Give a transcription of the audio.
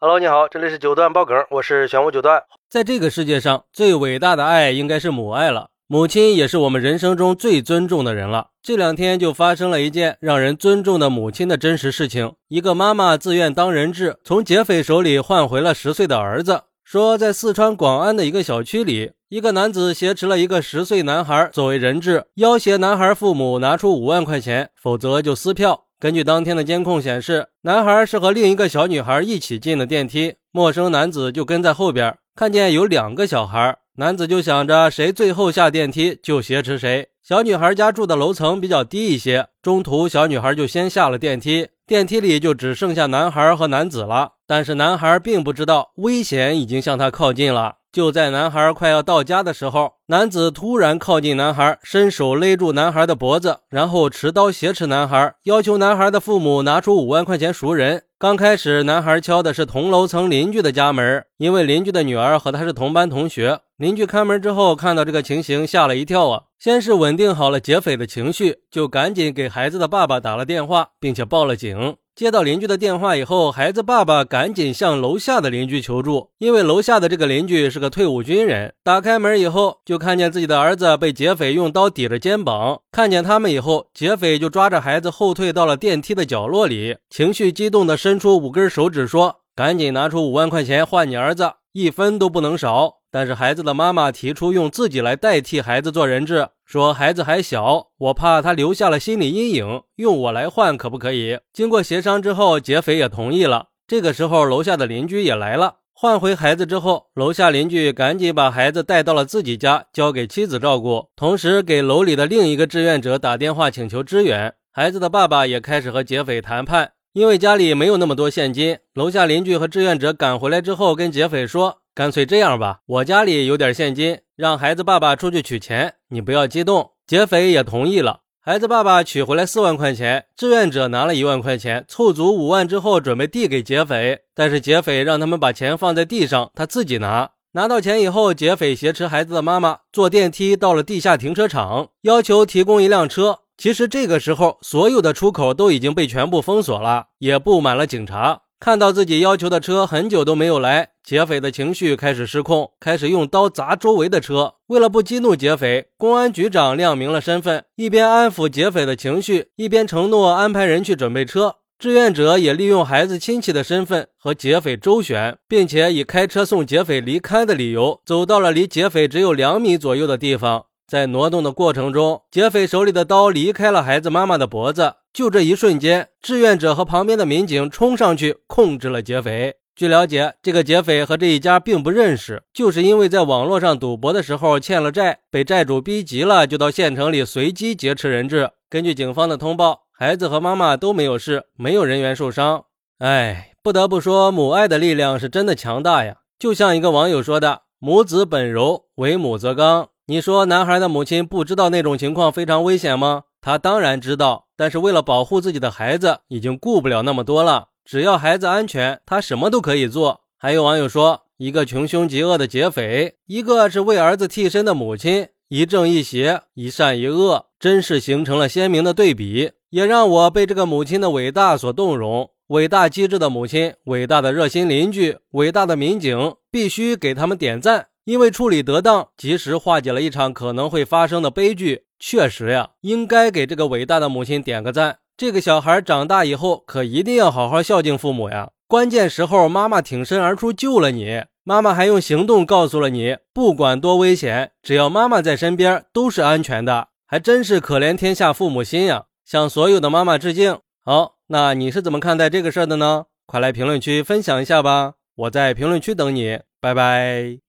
Hello，你好，这里是九段爆梗，我是玄武九段。在这个世界上，最伟大的爱应该是母爱了。母亲也是我们人生中最尊重的人了。这两天就发生了一件让人尊重的母亲的真实事情：一个妈妈自愿当人质，从劫匪手里换回了十岁的儿子。说在四川广安的一个小区里，一个男子挟持了一个十岁男孩作为人质，要挟男孩父母拿出五万块钱，否则就撕票。根据当天的监控显示，男孩是和另一个小女孩一起进的电梯，陌生男子就跟在后边。看见有两个小孩，男子就想着谁最后下电梯就挟持谁。小女孩家住的楼层比较低一些，中途小女孩就先下了电梯，电梯里就只剩下男孩和男子了。但是男孩并不知道危险已经向他靠近了。就在男孩快要到家的时候，男子突然靠近男孩，伸手勒住男孩的脖子，然后持刀挟持男孩，要求男孩的父母拿出五万块钱赎人。刚开始，男孩敲的是同楼层邻居的家门，因为邻居的女儿和他是同班同学。邻居开门之后，看到这个情形，吓了一跳啊！先是稳定好了劫匪的情绪，就赶紧给孩子的爸爸打了电话，并且报了警。接到邻居的电话以后，孩子爸爸赶紧向楼下的邻居求助，因为楼下的这个邻居是个退伍军人。打开门以后，就看见自己的儿子被劫匪用刀抵着肩膀。看见他们以后，劫匪就抓着孩子后退到了电梯的角落里，情绪激动地伸出五根手指说：“赶紧拿出五万块钱换你儿子，一分都不能少。”但是孩子的妈妈提出用自己来代替孩子做人质，说孩子还小，我怕他留下了心理阴影，用我来换可不可以？经过协商之后，劫匪也同意了。这个时候，楼下的邻居也来了，换回孩子之后，楼下邻居赶紧把孩子带到了自己家，交给妻子照顾，同时给楼里的另一个志愿者打电话请求支援。孩子的爸爸也开始和劫匪谈判，因为家里没有那么多现金。楼下邻居和志愿者赶回来之后，跟劫匪说。干脆这样吧，我家里有点现金，让孩子爸爸出去取钱，你不要激动。劫匪也同意了，孩子爸爸取回来四万块钱，志愿者拿了一万块钱，凑足五万之后，准备递给劫匪，但是劫匪让他们把钱放在地上，他自己拿。拿到钱以后，劫匪挟持孩子的妈妈坐电梯到了地下停车场，要求提供一辆车。其实这个时候，所有的出口都已经被全部封锁了，也布满了警察。看到自己要求的车很久都没有来，劫匪的情绪开始失控，开始用刀砸周围的车。为了不激怒劫匪，公安局长亮明了身份，一边安抚劫匪的情绪，一边承诺安排人去准备车。志愿者也利用孩子亲戚的身份和劫匪周旋，并且以开车送劫匪离开的理由，走到了离劫匪只有两米左右的地方。在挪动的过程中，劫匪手里的刀离开了孩子妈妈的脖子。就这一瞬间，志愿者和旁边的民警冲上去控制了劫匪。据了解，这个劫匪和这一家并不认识，就是因为在网络上赌博的时候欠了债，被债主逼急了，就到县城里随机劫持人质。根据警方的通报，孩子和妈妈都没有事，没有人员受伤。哎，不得不说，母爱的力量是真的强大呀！就像一个网友说的：“母子本柔，为母则刚。”你说，男孩的母亲不知道那种情况非常危险吗？他当然知道。但是为了保护自己的孩子，已经顾不了那么多了。只要孩子安全，他什么都可以做。还有网友说，一个穷凶极恶的劫匪，一个是为儿子替身的母亲，一正一邪，一善一恶，真是形成了鲜明的对比，也让我被这个母亲的伟大所动容。伟大机智的母亲，伟大的热心邻居，伟大的民警，必须给他们点赞，因为处理得当，及时化解了一场可能会发生的悲剧。确实呀，应该给这个伟大的母亲点个赞。这个小孩长大以后可一定要好好孝敬父母呀。关键时候，妈妈挺身而出救了你，妈妈还用行动告诉了你，不管多危险，只要妈妈在身边都是安全的。还真是可怜天下父母心呀！向所有的妈妈致敬。好，那你是怎么看待这个事儿的呢？快来评论区分享一下吧，我在评论区等你。拜拜。